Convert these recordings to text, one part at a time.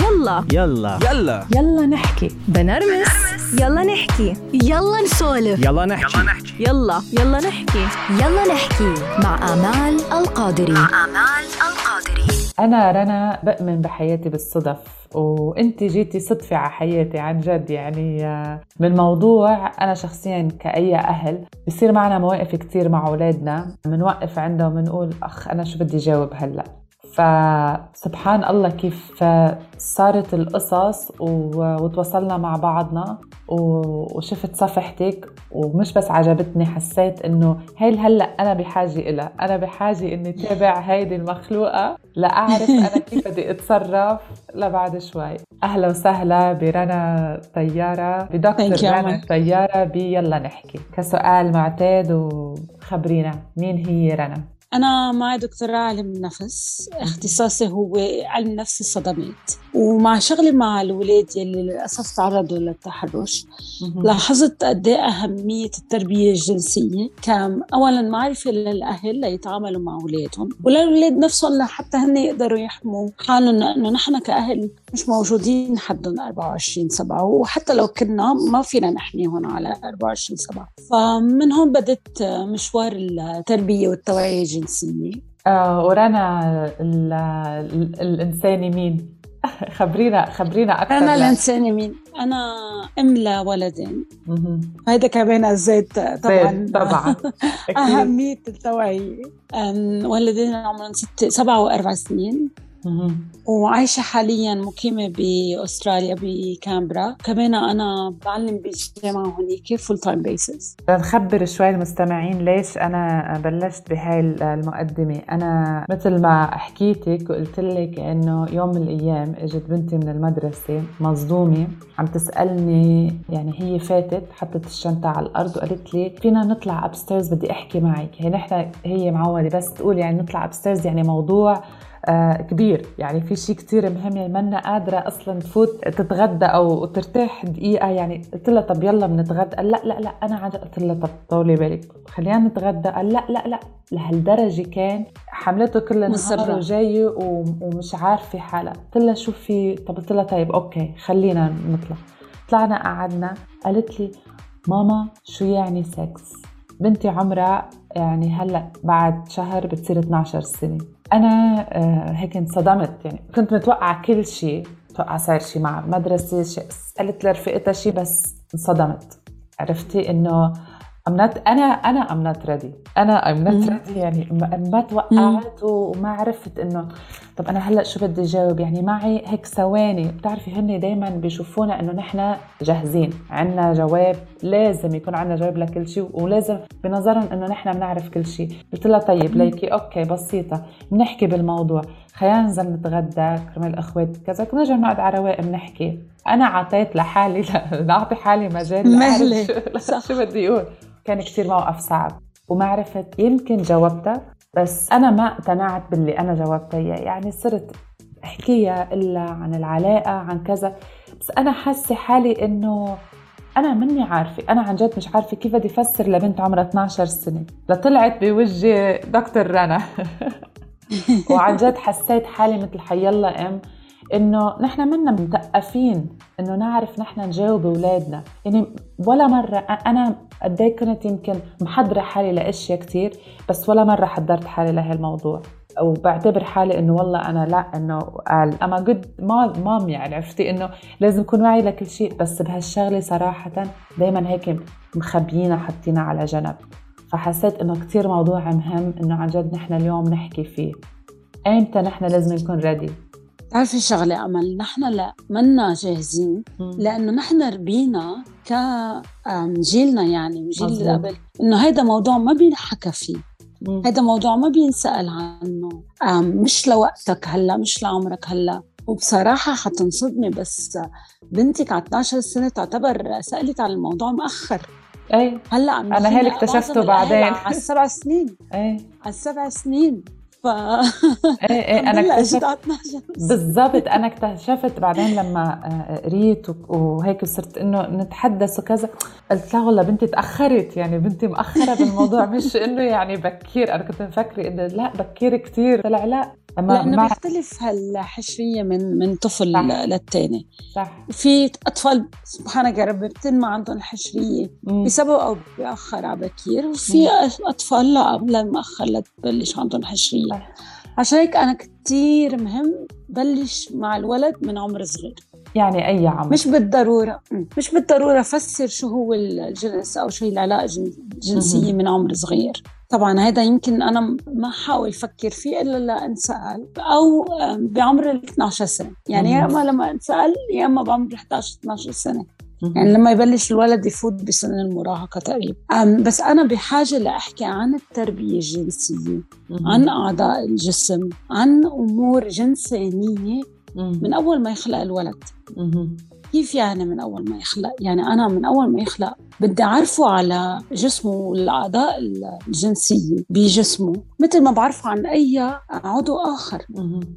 يلا. يلا. يلا. يلا نحكي. بنرمس. يلا نحكي. يلا نسولف. يلا نحكي. يلا يلا. نحكي. يلا نحكي. مع آمال القادري. مع آمال القادري. أنا رنا بأمن بحياتي بالصدف وإنت جيتي صدفة على حياتي عن جد يعني آه، من موضوع أنا شخصيا كأي أهل بصير معنا مواقف كتير مع أولادنا بنوقف عنده وبنقول أخ أنا شو بدي جاوب هلأ؟ فسبحان الله كيف صارت القصص وتواصلنا مع بعضنا وشفت صفحتك ومش بس عجبتني حسيت إنه هاي هلأ أنا بحاجة إلها أنا بحاجة إني تابع هيدي المخلوقة لأعرف أنا كيف بدي أتصرف لبعد شوي. أهلا وسهلا برنا طيارة بدكتور رنا طيارة بيلا نحكي. كسؤال معتاد وخبرينا مين هي رنا؟ أنا معي دكتوراه علم نفس اختصاصي هو علم نفس الصدمات. ومع شغلي مع الولاد يلي للأسف تعرضوا للتحرش لاحظت قد إيه أهمية التربية الجنسية. كم أولا معرفة للأهل ليتعاملوا مع أولادهم وللولاد نفسهم لحتى هن يقدروا يحموا حالهم لأنه نحن كأهل مش موجودين حدهم 24 سبعة وحتى لو كنا ما فينا نحميهم على 24 سبعة. فمن هون بدت مشوار التربية والتوعية الجنسية. آه ورنا الإنساني مين؟ خبرينا خبرينا أكثر أنا الانسانه مين؟ أنا أم لولدين هيدا كمان زيت طبعا. طبعا أهمية التوعية. ولدين عمرهم ست سبعة وأربع سنين. وعايشة حاليا مقيمة بأستراليا بكامبرا. كمان أنا بعلم بالجامعة هناك فول تايم بيسز نخبر شوي المستمعين ليش أنا بلشت بهاي المقدمة. أنا مثل ما حكيتك وقلت لك إنه يوم من الأيام إجت بنتي من المدرسة مصدومة. عم تسألني يعني هي فاتت حطت الشنطة على الأرض وقالت لي فينا نطلع upstairs بدي أحكي معك. يعني نحن هي معودة بس تقول يعني نطلع upstairs يعني موضوع كبير. يعني في شيء كتير مهم يعني منا قادرة أصلا تفوت تتغدى أو ترتاح دقيقة. يعني قلت لها طب يلا بنتغدى. قال لا لا لا أنا عاد قلت لها طب طولي بالك. خلينا نتغدى. قال لا لا لا لهالدرجة كان حملته كل النهار وجاي ومش عارفة حالها. قلت لها شو في؟ طب قلت لها طيب okay خلينا نطلع. طلعنا قعدنا. قالت لي ماما شو يعني سكس بنتي عمرها يعني هلأ بعد شهر بتصير 12 سنة. أنا آه، هيك انصدمت يعني كنت متوقعة كل شيء متوقعة صار شيء مع مدرسة شيء سالت لرفقتها شيء بس انصدمت. عرفتي إنه I'm not أنا أنا I'm not ready. أنا I'm not ready يعني. ما توقعت وما عرفت إنه طب أنا هلأ شو بدي جاوب يعني معي هيك ثواني. بتعرفي هن دائما بيشوفونا إنه نحن جاهزين. عندنا جواب. لازم يكون عندنا جواب لكل شيء ولازم بنظرهم إنه نحن بنعرف كل شيء. قلت لها طيب ليكي؟ أوكي بسيطة. بنحكي بالموضوع. خلينا ننزل نتغدى كرمال الاخوات كذا. نرجع نقعد على رواق بنحكي. أنا عطيت لحالي نعطي حالي مجال مهلة. شو بدي أقول. كان كثير موقف صعب وما عرفت يمكن جاوبتها بس أنا ما اقتنعت باللي أنا جاوبتها يعني صرت أحكيها إلا عن العلاقة عن كذا. بس أنا حاسة حالي إنه أنا مني عارفة. أنا عن جد مش عارفة كيف بدي أفسر لبنت عمرها 12 سنة. لطلعت بوجهي دكتور رنا. وعن جد حسيت حالي مثل حيالله أم. إنه نحن منا مثقفين إنه نعرف نحن نجاوب أولادنا. يعني ولا مرة أنا قد إيه كنت يمكن محضرة حالي لأشياء كثير بس ولا مرة حضرت حالي لهالموضوع وبعتبر حالي إنه والله أنا لا إنه قال. أما جود مام يعني عرفتي؟ إنه لازم اكون واعي لكل شيء بس بهالشغلة صراحة دائما هيك مخبيينها حاطينها على جنب. فحسيت إنه كثير موضوع مهم إنه عن جد نحن اليوم نحكي فيه. ايمتى نحن لازم نكون ريدي بتعرفي شغلة أمل نحن لا منا جاهزين لأنه نحن ربينا كجيلنا يعني وجيل اللي قبل. إنه هيدا موضوع ما بينحكى فيه. هذا موضوع ما بينسأل عنه. مش لوقتك هلأ مش لعمرك هلأ. وبصراحة حتنصدمي بس بنتك على 12 سنة تعتبر سألت عن الموضوع مؤخر اي هلأ أنا هيك اكتشفته بعدين. على السبع سنين. اي على السبع سنين. ف إيه إيه أنا اكتشفت بالضبط أنا اكتشفت بعدين لما آه، قريت وهيك صرت إنه نتحدث وكذا قلت لا والله بنتي تأخرت يعني بنتي مأخرة بالموضوع مش إنه يعني بكير أنا كنت مفكرة إنه لا بكير كثير طلع لا لأنه بيختلف هالحشرية من من طفل صح. للتاني. صح. في أطفال سبحانك يا رب بتنمى عندهم حشرية. بسبب أو بأخر على بكير وفي أطفال لا مأخر لتبلش عندهم حشرية. صح. عشان هيك أنا كثير مهم بلش مع الولد من عمر صغير. يعني أي عمر؟ مش بالضرورة مش بالضرورة فسر شو هو الجنس أو شو هي العلاقة الجنسيه من عمر صغير. طبعا هذا يمكن أنا ما حاول أفكر فيه إلا لانسال أو بعمر ال 12 سنة. يعني يا أما لما أنسأل يا أما بعمر 11 12 سنة. يعني لما يبلش الولد يفوت بسن المراهقة تقريبا. بس أنا بحاجة لأحكي عن التربية الجنسية عن أعضاء الجسم عن أمور جنسانية من أول ما يخلق الولد. كيف يعني من أول ما يخلق؟ يعني أنا من أول ما يخلق بدي أعرفه على جسمه والأعضاء الجنسية بجسمه مثل ما بعرفه عن أي عضو آخر.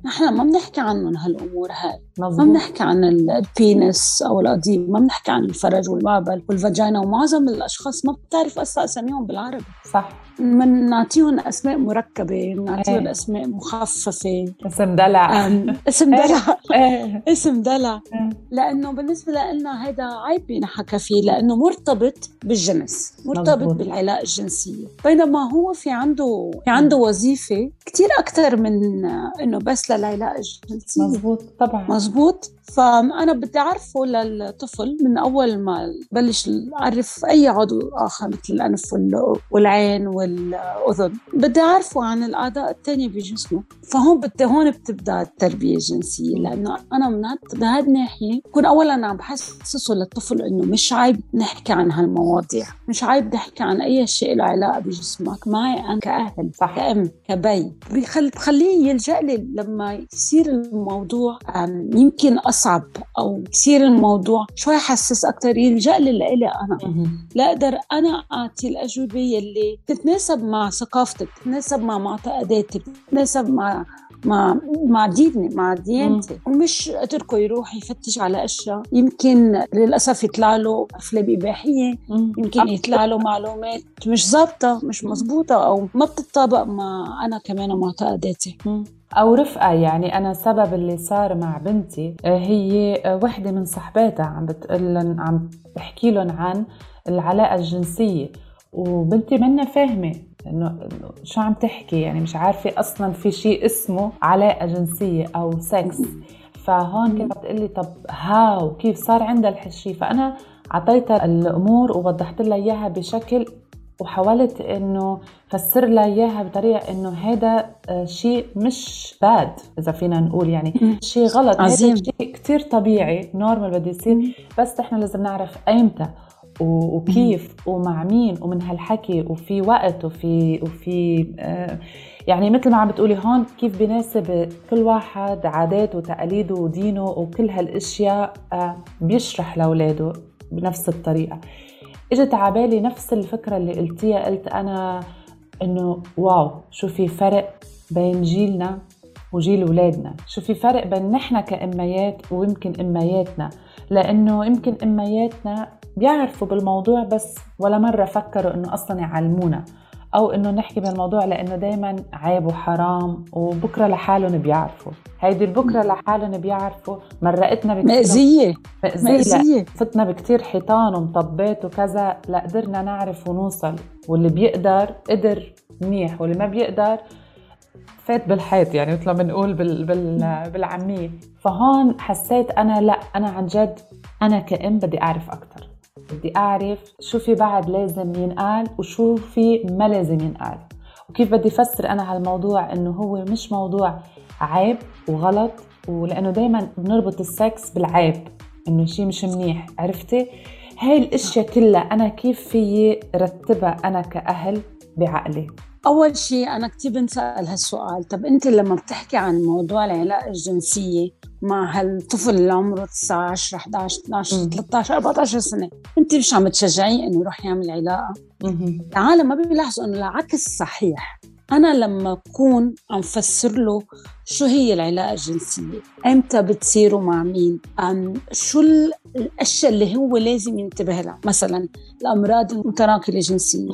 نحن ما بنحكي عنهم هالأمور هاي. مزبوط. ما بنحكي عن البينس أو القضيب ما بنحكي عن الفرج والمعبل والفاجينا ومعظم الأشخاص ما بتعرف أصلا أساميهم بالعربي. صح. بنعطيهم أسماء مركبة بنعطيهم إيه. أسماء مخففة. اسم دلع. اسم دلع. إيه. اسم دلع. إيه. لأنه بالنسبة لنا هذا عيب بينحكى فيه لأنه مرتبط بالجنس مرتبط مزبوط. بالعلاقة الجنسية. بينما هو في عنده في عنده وظيفة كثير أكثر من إنه بس للعلاقة الجنسية. مزبوط طبعا. مزبوط Osgood, فأنا بدي أعرفه للطفل من أول ما بلش أعرف أي عضو آخر مثل الأنف والعين والأذن. بدي أعرفه عن الأعضاء الثانية بجسمه. فهون بدي هون بتبدأ التربية الجنسية لأنه أنا من بهذه الناحيه بكون اولا عم بحسسه للطفل إنه مش عيب نحكي عن هالمواضيع مش عيب نحكي عن أي شيء له علاقة بجسمك. معي أنا كأهل صح. كأم كبي. بخليه يلجأ لي لما يصير الموضوع يمكن أصعب أو يصير الموضوع شوي حساس أكثر يلجأ لي لإلي أنا. لا أقدر أنا أعطي الأجوبة يلي تتناسب مع ثقافتك تتناسب مع معتقداتي تتناسب مع مع مع ديني مع ديانتي. ومش أتركه يروح يفتش على أشياء. يمكن للأسف يطلع له أفلام إباحية يمكن يطلع له معلومات مش ظابطة مش مزبوطه أو ما بتطابق مع أنا كمان معتقداتي أو رفقة يعني أنا السبب اللي صار مع بنتي آه، هي آه، وحدة من صحباتها عم بتقول عم بحكي لهم عن العلاقة الجنسية. وبنتي منا فاهمة إنه شو عم تحكي يعني مش عارفة أصلا في شيء اسمه علاقة جنسية أو سكس فهون كانت بتقول لي طب how كيف صار عندها الحكي فأنا أعطيتها الأمور ووضحت لها إياها بشكل وحاولت إنه فسر لها إياها بطريقة إنه هذا آه، شيء مش bad إذا فينا نقول يعني شيء غلط عظيم. شيء كثير طبيعي normal بده يصير. بس إحنا لازم نعرف ايمتى وكيف ومع مين ومن هالحكي وفي وقت وفي وفي آه، يعني مثل ما عم بتقولي هون كيف بيناسب كل واحد عاداته وتقاليده ودينه وكل هالأشياء آه، بيشرح لأولاده بنفس الطريقة. اجت على بالي نفس الفكرة اللي قلتيها قلت أنا إنه واو شو في فرق بين جيلنا وجيل اولادنا شو في فرق بين نحن كأميات ويمكن أمياتنا؟ لأنه يمكن أمياتنا بيعرفوا بالموضوع بس ولا مرة فكروا إنه أصلا يعلمونا. أو إنه نحكي بالموضوع لإنه دائما عيب وحرام وبكرة لحالهم بيعرفوا. هيدي البكرة لحالهم بيعرفوا. مرقتنا بكثير مأزية مأزية فتنا بكثير حيطان ومطبات وكذا. لقدرنا نعرف ونوصل. واللي بيقدر قدر منيح واللي ما بيقدر فات بالحيط يعني مثل ما بنقول بال بال بالعامية. فهون حسيت أنا لا أنا عن جد أنا كأم بدي أعرف أكثر بدي أعرف شو في بعد لازم ينقال وشو في ما لازم ينقال. وكيف بدي افسر أنا هالموضوع إنه هو مش موضوع عيب وغلط ولأنه دائما بنربط السكس بالعيب إنه شيء مش منيح عرفتي؟ هاي الأشياء كلها أنا كيف فيي رتبها أنا كأهل بعقلي؟ أول شيء أنا كثير بنسأل هالسؤال. طب أنت لما بتحكي عن موضوع العلاقة الجنسية مع هالطفل اللي عمره 9 10 11 12 13 14 سنة. أنت مش عم تشجعيه إنه يروح يعمل علاقة؟ العالم ما بيلاحظوا إنه العكس صحيح. أنا لما أكون عم فسر له شو هي العلاقة الجنسية أمتى بتصيروا مع مين أم شو الأشياء اللي هو لازم ينتبه لها. مثلا الأمراض المتناقلة الجنسية.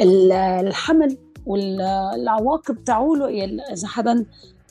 الحمل والعواقب تعوله إذا حدا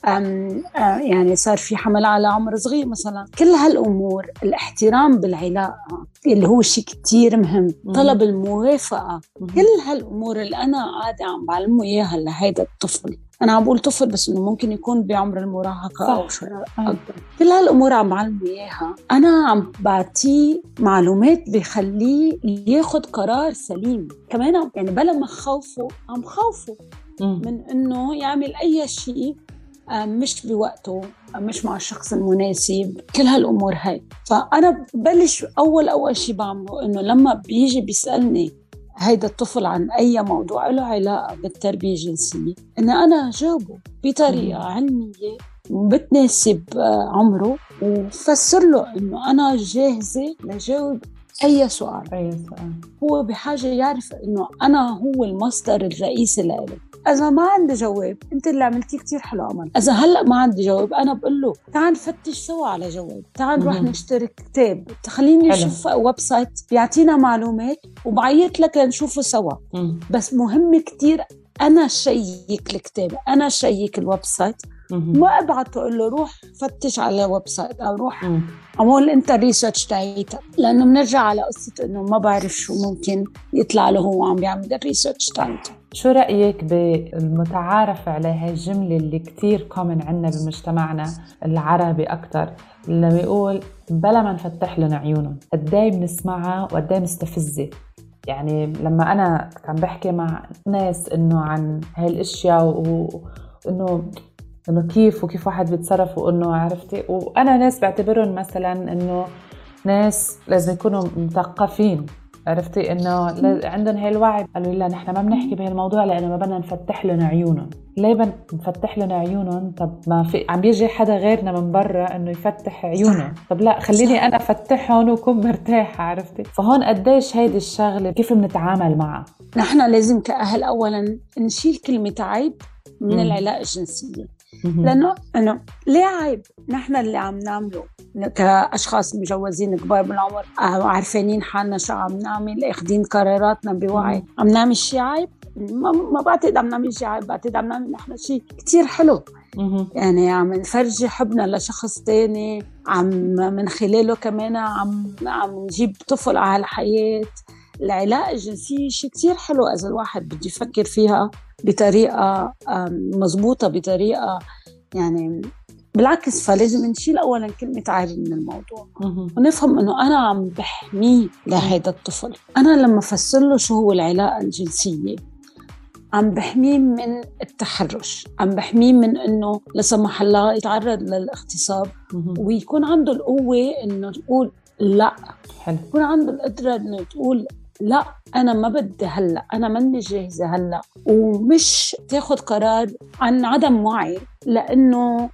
يعني صار في حمل على عمر صغير مثلا. كل هالأمور الاحترام بالعلاقة اللي هو شيء كتير مهم طلب الموافقة. كل هالأمور اللي أنا قاعدة عم بعلمه إياها لهيدا الطفل. أنا عم بقول طفل بس إنه ممكن يكون بعمر المراهقة أو شيء أكبر. كل هالأمور عم بعلمه إياها. أنا عم بعطيه معلومات بخليه ياخذ قرار سليم. كمان يعني بلا ما خوفه عم خوفه من إنه يعمل أي شيء آه، مش بوقته آه، مش مع الشخص المناسب كل هالأمور هاي. فأنا ببلش أول أول شيء بعمله إنه لما بيجي بيسألني هيدا الطفل عن أي موضوع له علاقة بالتربية الجنسية ان أنا جاوبه بطريقة علمية بتناسب آه، عمره وفسر له إنه أنا جاهزة لجاوب أي سؤال. أي سؤال. هو بحاجة يعرف إنه أنا هو المصدر الرئيسي له إذا ما عندي جواب أنت اللي عملتيه كثير حلو عمل إذا هلأ ما عندي جواب أنا بقول له تعال نفتش سوا على جواب. تعال نروح نشتري كتاب. خليني أشوف website بيعطينا معلومات وبعيط لك لنشوفه سوا. بس مهم كثير أنا check الكتاب أنا check ال website. ما ابعت أقول له روح فتش على website أو روح اعمل أنت ال research تاعيتك. لأنه بنرجع على قصة إنه ما بعرف شو ممكن يطلع له هو عم بيعمل ال research تاعيته. شو رأيك بالمتعارف عليه هاي الجملة اللي كتير common عنا بمجتمعنا العربي أكتر اللي بيقول بلا ما نفتح لهم عيونهم قديه بنسمعها وقديه مستفزة يعني لما أنا كنت عم بحكي مع ناس إنه عن هاي الأشياء وإنه إنه كيف وكيف واحد بيتصرف وإنه عرفتي؟ وأنا ناس بعتبرهم مثلا إنه ناس لازم يكونوا مثقفين. عرفتي؟ إنه عندهم هاي الوعي. قالوا لا نحن ما بنحكي بهالموضوع لأنه ما بدنا نفتح لهم عيونهم ليه بدنا نفتح لهم عيونهم طب ما في عم بيجي حدا غيرنا من برا إنه يفتح عيونه. طب لا خليني أنا أفتحهم وكون مرتاحة عرفتي؟ فهون قديش هيدي الشغلة كيف بنتعامل معها؟ نحن لازم كأهل اولا نشيل كلمة عيب من العلاقة الجنسية. لأنه إنه ليه عيب؟ نحن اللي عم نعمله. كأشخاص مجوزين كبار بالعمر آه، عارفين حالنا شو عم نعمل أخذين قراراتنا بوعي. عم نعمل شيء عيب؟ ما, ما بعتقد عم نعمل شيء عيب بعتقد عم نعمل نحن شيء كثير حلو. يعني عم نفرجي حبنا لشخص تاني عم من خلاله كمان عم عم نجيب طفل على الحياة. العلاقة الجنسية شيء كثير حلو إذا الواحد بده يفكر فيها. بطريقة مضبوطة بطريقة يعني بالعكس فلازم نشيل اولا كلمة عاري من الموضوع. ونفهم إنه أنا عم بحميه لهذا الطفل. أنا لما افسر له شو هو العلاقة الجنسية عم بحميه من التحرش. عم بحميه من إنه لا سمح الله يتعرض للاغتصاب. ويكون عنده القوة إنه يقول لا. حلو. يكون عنده القدرة إنه تقول لا أنا ما بدي هلأ أنا ماني جاهزة هلأ. ومش تاخذ قرار عن عدم وعي لأنه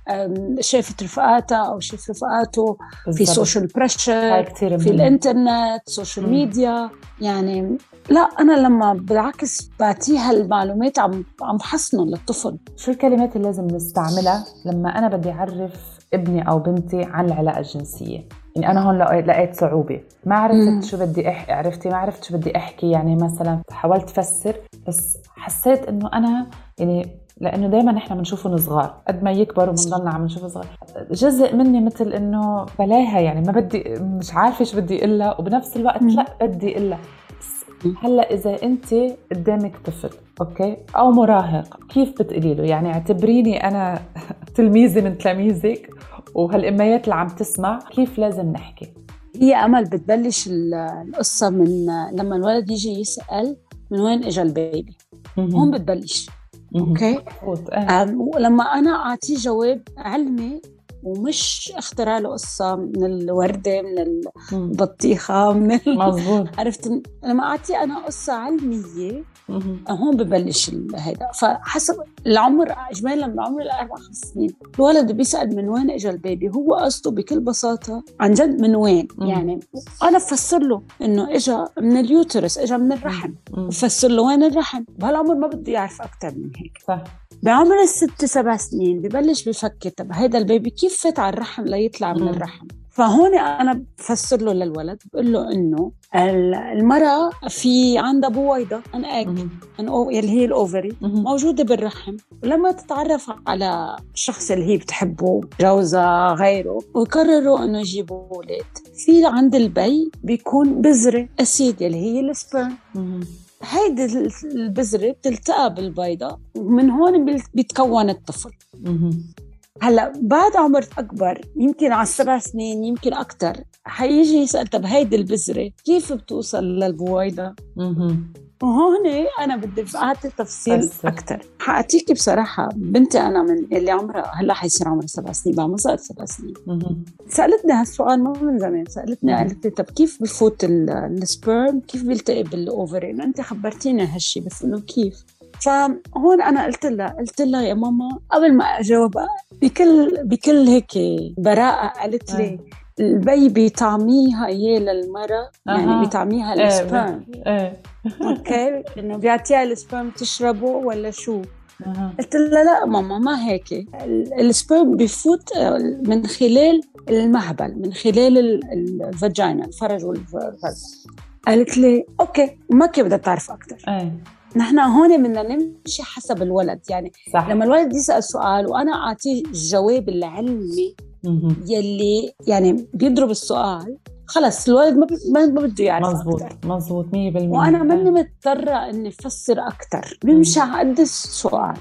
شافت رفقاتها أو شاف رفقاته في social pressure في الإنترنت social media يعني لا أنا لما بالعكس بعطيها المعلومات عم عم بحسنه للطفل. شو الكلمات اللي لازم نستعملها لما أنا بدي أعرف ابني أو بنتي عن العلاقة الجنسية؟ يعني أنا هون لقيت صعوبة. ما عرفت شو بدي احكي عرفتي؟ ما عرفت شو بدي أحكي. يعني مثلا حاولت افسر بس حسيت إنه أنا يعني لأنه دائما نحن بنشوفهم صغار. قد ما يكبروا بنضلنا عم نشوف صغار. جزء مني مثل إنه بلاها. يعني ما بدي مش عارفة شو بدي أقول وبنفس الوقت لا بدي أقول هلأ إذا أنت قدامك طفل أوكي؟ أو مراهق كيف بتقولي له؟ يعني اعتبريني أنا تلميذة من تلاميذك. وهالإمّيات اللي عم تسمع كيف لازم نحكي؟ هي أمل بتبلش القصة من لما الولد يجي يسأل من وين اجى ال baby. هون بتبلش. أوكي؟ ولما أنا أعطيه جواب علمي ومش اخترع له قصه من الوردة من البطيخة من مظبوط. عرفت؟ لما اعطيه أنا قصة علمية هون ببلش هيدا. فحسب العمر اجمالا العمر الأربع خمس سنين. الولد بيسأل من وين اجى ال baby؟ هو قصده بكل بساطة عن جد من وين. يعني أنا بفسر له إنه اجى من ال uterus اجى من الرحم. بفسر له وين الرحم؟ بهالعمر ما بده يعرف أكثر من هيك. صح. بعمر الست سبع سنين ببلش بفكر طب هيدا ال baby كيف فات على الرحم ليطلع من الرحم؟ فهون أنا بفسر له للولد بقول له إنه المرأة في عندها بويضه an egg ان أو اللي هي الأوفري موجودة بالرحم ولما تتعرف على الشخص اللي هي بتحبه جوزها غيره ويقرروا إنه يجيبوا أولاد. في عند البي بيكون بذرة اسيد اللي هي السبرم. هيدي البذرة بتلتقى بالبيضة ومن هون بيتكون الطفل. هلأ بعد عمر أكبر يمكن على السبع سنين يمكن أكثر حيجي يسأل طب هيدي البذرة كيف بتوصل للبويضة؟ وهون أنا بدي اعطي تفصيل أكثر حاعطيكي بصراحة بنتي أنا من اللي عمرها هلا حيصير عمرها سبع سنين بعد ما صارت سبع سنين. سألتني هالسؤال ما من زمان سألتني قالت لي طب كيف بفوت ال sperm كيف بيلتقي بال ovary؟ أنت خبرتيني هالشيء بس إنه كيف؟ فهون أنا قلت لها قلت لها يا ماما قبل ما أجاوبها بكل بكل هيك براءة قالت لي البيّ بيطعميها اياه للمرة يعني بيطعميها إيه، ال sperm إيه. أوكي؟ إنه بيعطيها ال sperm تشربه ولا شو؟ قلت لها لا ماما ما هيك. ال sperm بفوت آه، من خلال المهبل من خلال ال vagina الفرج والفرج. قالت لي أوكي ما كيف بدها تعرف أكثر إيه. نحن هون بدنا نمشي حسب الولد. يعني صح. لما الولد يسأل سؤال وأنا أعطيه الجواب العلمي يلي يعني بيضرب السؤال. خلص الولد ما ما بده يعرف مزبوط مزبوط 100% وأنا ماني مضطرة إني أفسر أكثر بمشي على قد السؤال.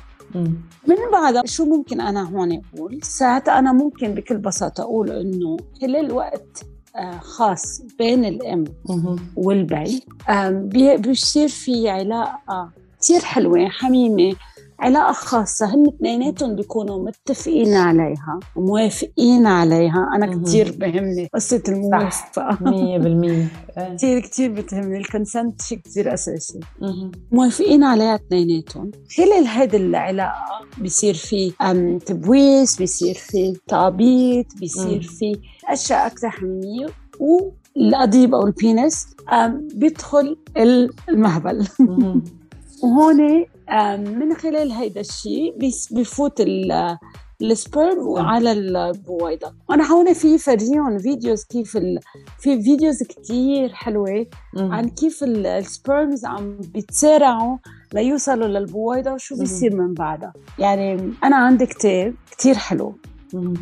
من بعدها شو ممكن أنا هون أقول؟ ساعتها أنا ممكن بكل بساطة أقول إنه خلال وقت آه، خاص بين الأم والبي بيصير في علاقة كثير حلوة حميمة علاقة خاصة هن اثنيناتهم بيكونوا متفقين عليها وموافقين عليها. أنا كثير بهمني قصة الموافقة. 100% إيه. كثير كثير بتهمني. ال consent شيء كثير أساسي. موافقين عليها اثنيناتهم. خلال هيدي العلاقة بيصير في تبويس بيصير في تعبيط بيصير في أشياء أكثر حميمية والقضيب أو ال penis بيدخل المهبل. وهون من خلال هيدا الشيء بفوت ال sperm على البويضة. وأنا هون في فرجيهم videos كيف ال... في videos كتير حلوة عن كيف ال sperms عم بيتسارعوا ليوصلوا للبويضة وشو بيصير من بعدها. يعني أنا عندي كتاب كتير حلو.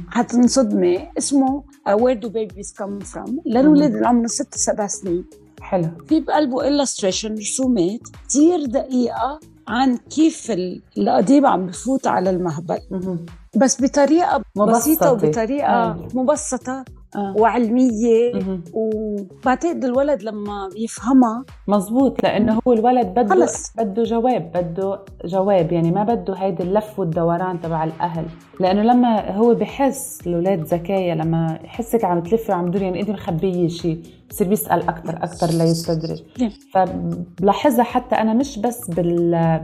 حتنصدمي اسمه Where do babies come from? للولاد اللي عمرهم ست سبع سنين. حلو. في بقلبه illustration رسومات كثير دقيقة عن كيف القضيب عم بفوت على المهبل. بس بطريقة بسيطة وبطريقة أيوة. آه. وعلمية وبعتقد الولد لما بيفهمها مزبوط لأنه هو الولد بده خلص. بده جواب بده جواب يعني ما بده هيدي اللف والدوران تبع الأهل لأنه لما هو بحس الأولاد ذكايا لما يحسك عم تلفي وعم تدوري يعني انت مخبيه شيء بصير بيسال أكثر أكثر ليستدرج فبلاحظها حتى أنا مش بس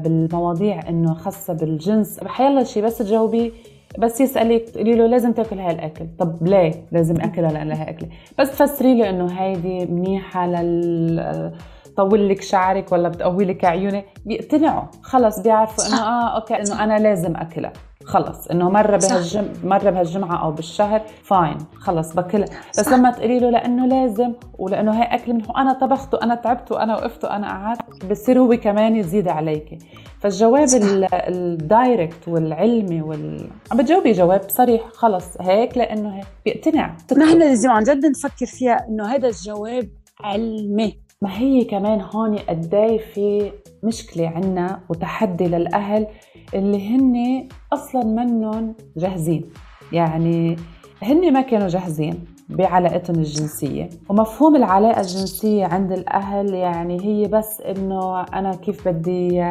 بالمواضيع إنه خاصة بالجنس بحيلا شيء بس تجاوبي بس يسالك تقولي له لازم تاكل هاي الأكل. طب ليه لازم اكلها لأن لها اكله بس تفسري له إنه هيدي منيحة لل طول لك شعرك ولا بتقوي لك عيونك. بيقتنعوا. خلص بيعرفوا إنه آه أوكي إنه أنا لازم أكلها. خلص. إنه مرة بهالجم مرة بهالجمعة أو بالشهر fine خلص باكلها بس لما تقولي له لأنه لازم ولأنه هي أكل منه أنا طبخت وأنا تعبت وأنا وقفت وأنا قعدت بصير هو كمان يزيد عليك. فالجواب الدايركت والعلمي وال عم بتجاوبي جواب صريح خلص. هيك لأنه هيك بيقتنع. نحن لازم عن جد نفكر فيها إنه هذا الجواب علمي. ما هي كمان هون قد في مشكلة عنا وتحدي للأهل اللي هن أصلا منهم جاهزين. يعني هن ما كانوا جاهزين بعلاقتهم الجنسية. ومفهوم العلاقة الجنسية عند الأهل يعني هي بس إنه أنا كيف بدي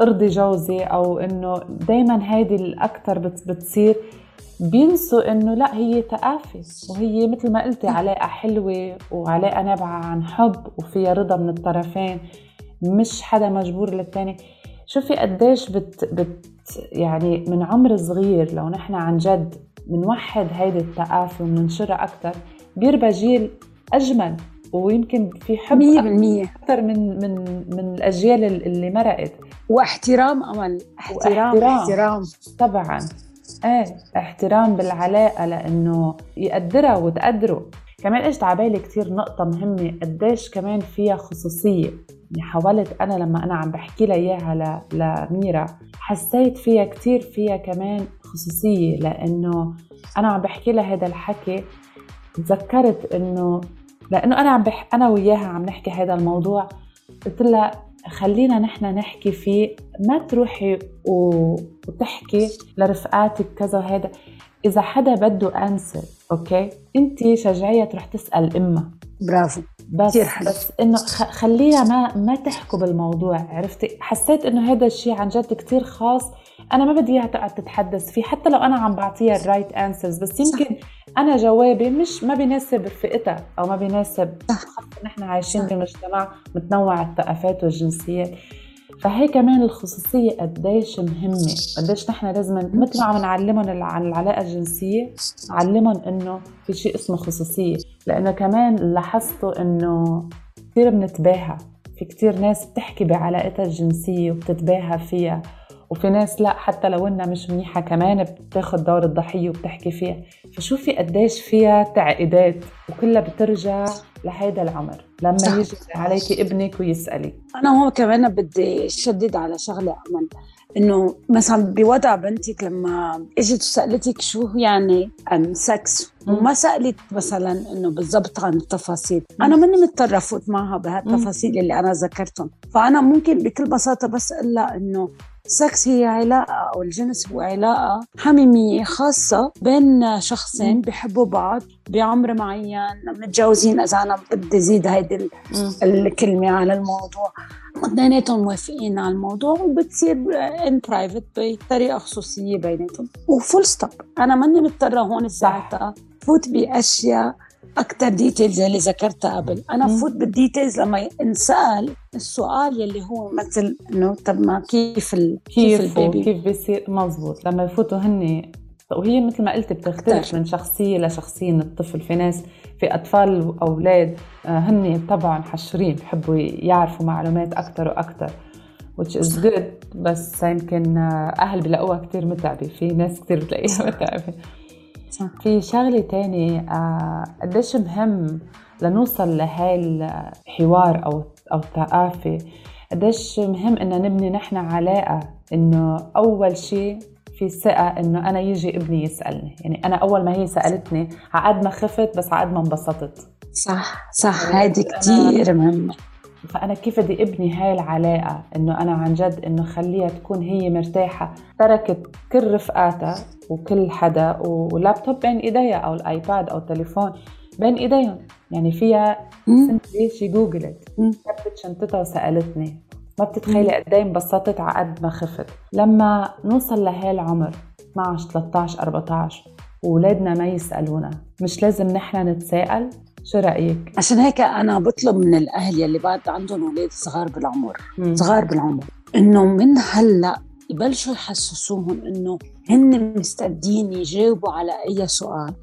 أرضي جوزي أو إنه دايما هيدي الأكثر بتصير بينسوا إنه لا هي تآفي. وهي مثل ما قلتي علاقة حلوة وعلاقة نابعة عن حب وفيها رضا من الطرفين. مش حدا مجبور للتاني. شوفي قديش بت, بت يعني من عمر صغير لو نحن عن جد بنوحد هيدي الثقافة وبننشرها أكثر بيربى جيل أجمل ويمكن في حب 100% أكثر من من من الأجيال اللي مرقت. واحترام أمل. احترام واحترام, احترام. طبعا. إيه احترام بالعلاقة لأنه يقدرها وتقدره. كمان اجت على بالي كثير نقطة مهمة قديش كمان فيها خصوصية. يعني حاولت أنا لما أنا عم بحكي لها إياها لميرا حسيت فيها كثير فيها كمان خصوصية لأنه أنا عم بحكي لها هذا الحكي تذكرت إنه لأنه أنا عم بح... أنا وياها عم نحكي هذا الموضوع. قلت لها خلينا نحن نحكي فيه ما تروحي وتحكي لرفقاتك كذا وهذا إذا حدا بده answer أوكي؟ انت شجعيها تروح تسأل إمها. برافو. بس بس إنه خليها ما ما تحكوا بالموضوع عرفتي؟ حسيت إنه هذا الشيء عن جد كثير خاص. أنا ما بدي إياها تقعد تتحدث فيه حتى لو أنا عم بعطيها ال right answers بس يمكن صح. أنا جوابي مش ما بيناسب فئتها أو ما بيناسب نحن عايشين بمجتمع متنوع الثقافات والجنسيات. فهي كمان الخصوصية قديش مهمة قديش نحن لازم مثل ما عم نعلمهم عن العلاقة الجنسية نعلمهم إنه في شيء اسمه خصوصية لأنه كمان لاحظتوا إنه كثير بنتباهى في كثير ناس بتحكي بعلاقتها الجنسية وبتتباهى فيها. وفي ناس لا حتى لو إنها مش منيحة كمان بتاخذ دور الضحيه وبتحكي فيها. فشوفي قديش فيها تعقيدات وكلها بترجع لهيدا العمر. لما صح. يجي عليك ابنك ويسألك. أنا هو كمان بدي شدد على شغلة امل إنه مثلا بوضع بنتك لما إجت وسألتك شو يعني um sex وما سألت مثلا إنه بالضبط عن التفاصيل. أنا ماني مضطرة أفوت معها بهالتفاصيل اللي أنا ذكرتهم. فأنا ممكن بكل بساطة بس أقول لها إنه سكس هي علاقة أو الجنس هو علاقة حميمية خاصة بين شخصين بيحبوا بعض بعمر معين متجوزين إذا أنا بدي زيد هيدي الكلمة على الموضوع. اثنيناتهم موافقين على الموضوع وبتصير in private بطريقة خصوصية بيناتهم. و full stop أنا ماني مضطرة هون ساعتها. فوت بأشياء أكثر details اللي ذكرتها قبل. أنا بفوت بال details لما انسال السؤال يلي هو مثل إنه طب ما كيف ال... كيف, كيف ال baby؟ كيف بيصير؟ مزبوط. لما يفوتوا هن وهي مثل ما قلت بتختلف من شخصية لشخصيه من الطفل في ناس في أطفال وأولاد آه، هن طبعا حشرين بحبوا يعرفوا معلومات أكثر وأكثر which is good. بس يمكن آه، أهل بلاقوها كثير متعبة. في ناس كثير بتلاقيها متعبة. في شغلة تانية آه، قديش مهم لنوصل لهاي الحوار أو أو الثقافة؟ قديش مهم إنه نبني نحن علاقة إنه أول شيء في ثقة إنه أنا يجي ابني يسألني. يعني أنا أول ما هي سألتني عقد ما خفت بس عقد ما انبسطت. صح صح. هذه كثير مهمة. فأنا كيف بدي أبني هاي العلاقة؟ إنه أنا عن جد إنه خليها تكون هي مرتاحة. تركت كل رفقاتها وكل حدا ولابتوب بين إيديها أو الآيباد أو التليفون بين إيديهم. يعني فيها ليش جوجلت كبت شنطتها وسألتني. ما بتتخيلي قد إيه انبسطت على قد ما خفت. لما نوصل لهي العمر 12 13 14 واولادنا ما يسألونا. مش لازم نحن نتساءل. شو رأيك عشان هيك أنا بطلب من الأهل يلي بعد عندهم أولاد صغار بالعمر مم. صغار بالعمر إنه من هلأ يبلشوا يحسسوهم إنه هن مستعدين يجاوبوا على أي سؤال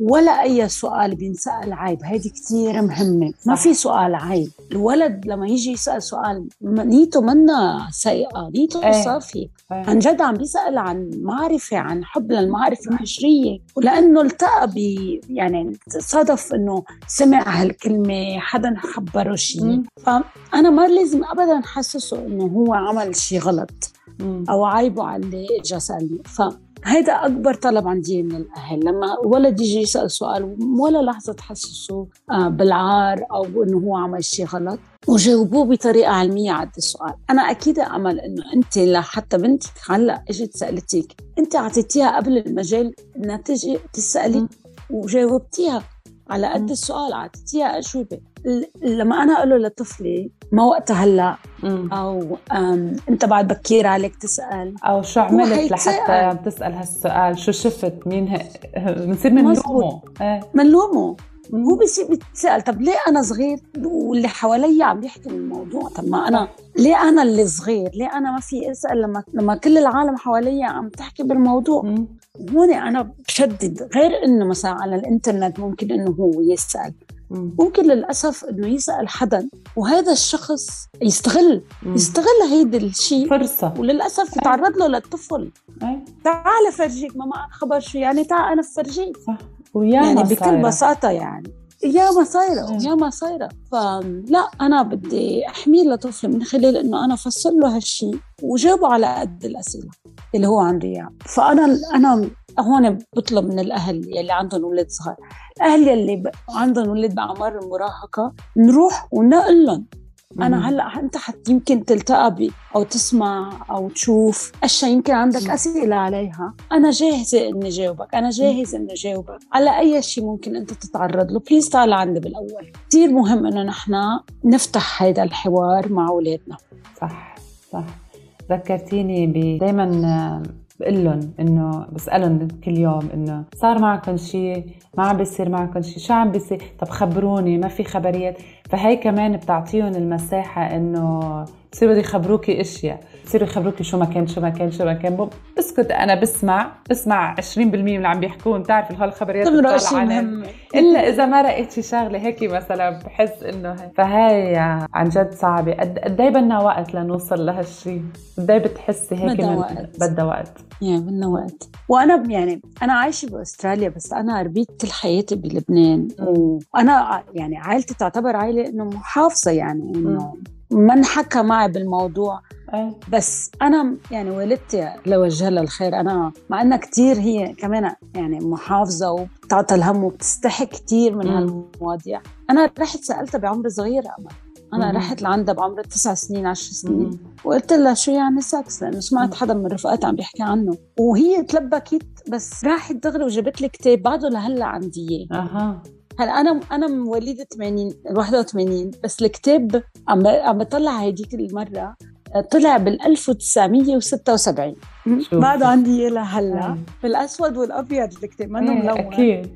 ولا أي سؤال بينسأل عيب. هيدي كثير مهمة. ما في سؤال عيب. الولد لما يجي يسأل سؤال نيته منا سيئة. نيته إيه. صافية. إيه. عن جد عم بيسأل عن معرفة عن حب للمعرفة الحجريه ولأنه التقى ب يعني صادف إنه سمع هالكلمة حدا خبره شيء فأنا ما لازم ابدا أحسسه إنه هو عمل شيء غلط أو عيبه على اللي اجى سألني. ف هيدا أكبر طلب عندي من الأهل. لما ولد يجي يسأل سؤال ولا لحظة تحسسه آه، بالعار أو إنه هو عمل شيء غلط وجاوبوه بطريقة علمية على السؤال. أنا أكيد أمل إنه أنت لحتى بنتك هلأ إجت سألتك أنت أعطيتيها قبل المجال إنها تجي تسألي وجاوبتيها على قد السؤال أعطيتيها أجوبة. لما أنا أقول له لطفلي ما وقتها هلأ أو أنت بعد بكير عليك تسأل. أو شو عملت لحتى تسال هالسؤال؟ شو شفت؟ مين بنصير بنلومه بنلومه هو بصير بيتسأل طب ليه أنا صغير؟ واللي حوالي عم يحكي الموضوع. طب ما أنا ليه أنا اللي صغير؟ ليه أنا ما في أسأل؟ لما لما كل العالم حوالي عم تحكي بالموضوع. هون أنا بشدد. غير إنه مثلا على الإنترنت ممكن إنه هو يسأل. ممكن للأسف إنه يسأل حدا وهذا الشخص يستغل مم. يستغل هيدا الشيء. فرصة. وللأسف يتعرض له للطفل. أي. تعال فرجيك ماما خبر شو؟ يعني تعال أنا بفرجيك صح. وياما يعني بكل صايرة. بساطة يعني. يا ما صايرة مم. يا ما صايرة فلا أنا بدي أحميه لطفلي من خلال إنه أنا أفسر له هالشيء وجاوبه على قد الأسئلة اللي هو عن رياض. فأنا أنا هون بطلب من الأهل يلي عندهم أولاد صغار الأهل يلي عندهم أولاد بأعمار المراهقة نروح ونقول لهم. أنا هلأ أنت حت يمكن تلتقى بي أو تسمع أو تشوف أشياء يمكن عندك. أسئلة عليها. أنا جاهزة إني جاوبك. أنا جاهز إني جاوبك. على أي شيء ممكن أنت تتعرض له please تعال عندي بالأول. كثير مهم إنه نحن نفتح هذا الحوار مع اولادنا صح صح. ذكرتيني ب دائما بقول لهم إنه بسألهم كل يوم إنه صار معكم شيء ما عم بيصير معكم شيء شو عم بيصير؟ طب خبروني ما في خبريات. فهي كمان بتعطيهم المساحة إنه بصيروا يخبروكي إشياء. بصيروا يخبروكي شو ما كان شو ما كان شو ما كان. بسكت أنا بسمع بسمع 20% من اللي عم بيحكون. بتعرف هالخبريات إلا إذا ما رأيت شي شغلة هيك مثلا بحس إنه هيك فهي عن جد صعبة. قد إيه بدنا وقت لنوصل لهالشيء قد إيه بتحسي هيك بدها وقت. بدها وقت؟ يعني بدنا وقت. وأنا يعني أنا عايشة بأستراليا بس أنا ربيت كل حياتي بلبنان وأنا يعني عائلتي تعتبر عائلة إنه محافظة يعني إنه ما انحكى معي بالموضوع إيه بس أنا يعني والدتي الله يوجهها لها الخير أنا مع إنها كثير هي كمان يعني محافظة وبتعطى الهم وبتستحي كثير من. هالمواضيع أنا رحت سألتها بعمر صغير أمل. أنا مم. رحت لعندها بعمر تسع سنين عشر سنين مم. وقلت لها شو يعني سكس لأنه سمعت. حدا من رفقاتها عم بيحكي عنه وهي تلبكت بس راحت دغري وجابت لي كتاب بعده لهلأ عندي إياه هلا أنا أنا مواليد 80 81 بس الكتاب عم عم بطلع هيديك المرة طلع بال 1976 شوف. بعده عندي إياه لهلا إيه. بالأسود والأبيض الكتاب منه إيه، ملون أكيد.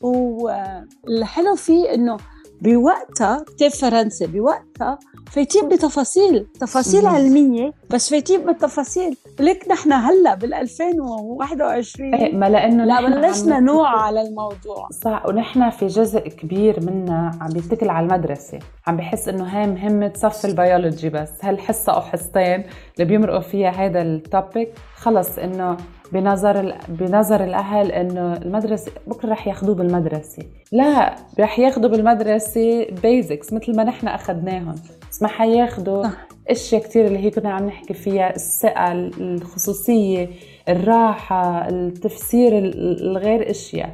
والحلو فيه إنه بوقتها كتاب فرنسي بوقتها فايتين بتفاصيل تفاصيل. علمية بس فايتين بالتفاصيل. لك نحن هلأ بال 2021 إيه ما لأنه لا بلشنا نوع على الموضوع. صح ونحن في جزء كبير منا عم بيتكل على المدرسة. عم بحس إنه هاي مهمة صف البيولوجي بس. هالحصة أو حصتين اللي بيمرقوا فيها هذا ال topic خلص إنه بنظر. بنظر الأهل إنه المدرسة بكرة رح ياخذوه بالمدرسة. لا رح ياخذوا بالمدرسة بيزكس مثل ما نحن اخذناهم بس ما حياخذوا. أشياء كثير اللي هي كنا عم نحكي فيها الثقة الخصوصية الراحة التفسير ال- الغير أشياء.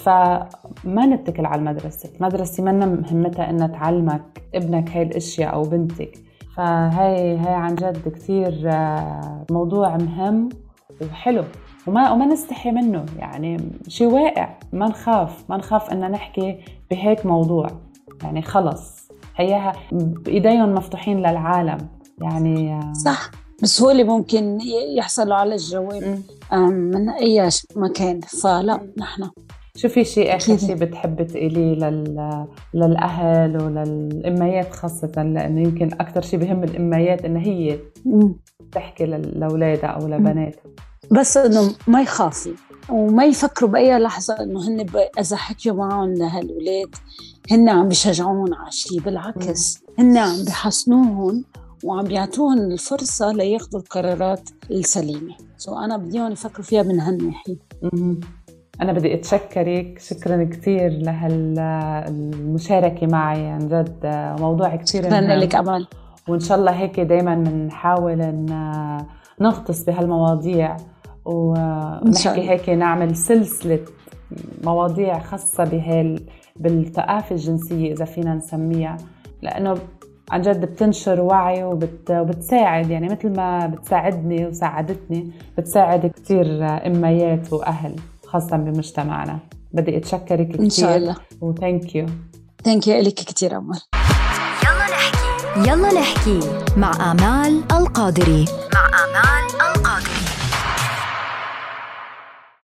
فما نتكل على المدرسة. المدرسة منا مهمتها إنها تعلمك ابنك هاي الأشياء أو بنتك. فهي هي عن جد كثير آه، موضوع مهم. وحلو. وما وما نستحي منه. يعني شيء واقع. ما نخاف. ما نخاف ان نحكي بهيك موضوع. يعني خلص. هياها بايديهم مفتوحين للعالم. يعني صح. بسهولة ممكن يحصلوا على الجواب. من أي مكان. فلا نحن. شو في شيء آخر. شيء بتحبي تقوليه لل... للأهل وللأميات خاصة؟ لأنه يمكن أكثر شيء بهم الأميات انه هي. تحكي لأولادها أو لبناتها. بس إنه ما يخافوا وما يفكروا بأي لحظة إنه هن ب- إذا حكيوا معهم لهالولاد هن عم بيشجعوهم على شيء بالعكس هن عم بيحسنوهم وعم بيعطوهم الفرصة لياخذوا القرارات السليمة. سو أنا بدي اياهم يفكروا فيها من هالناحية. أنا بدي أتشكرك شكرا كثير لهالمشاركة معي عن جد موضوع كثير شكرا لك أمل. وإن شاء الله هيك دايما بنحاول نغطس بهالمواضيع ونحكي. هيك نعمل سلسلة مواضيع خاصة بهال بالثقافة الجنسية إذا فينا نسميها لأنه عن جد بتنشر وعي وبت... وبتساعد يعني مثل ما بتساعدني وساعدتني بتساعد كثير أميات وأهل خاصه بمجتمعنا. بدي أتشكرك كثير إن شاء الله. و thank you thank you لك كثير امل يلا نحكي مع آمال القادري. مع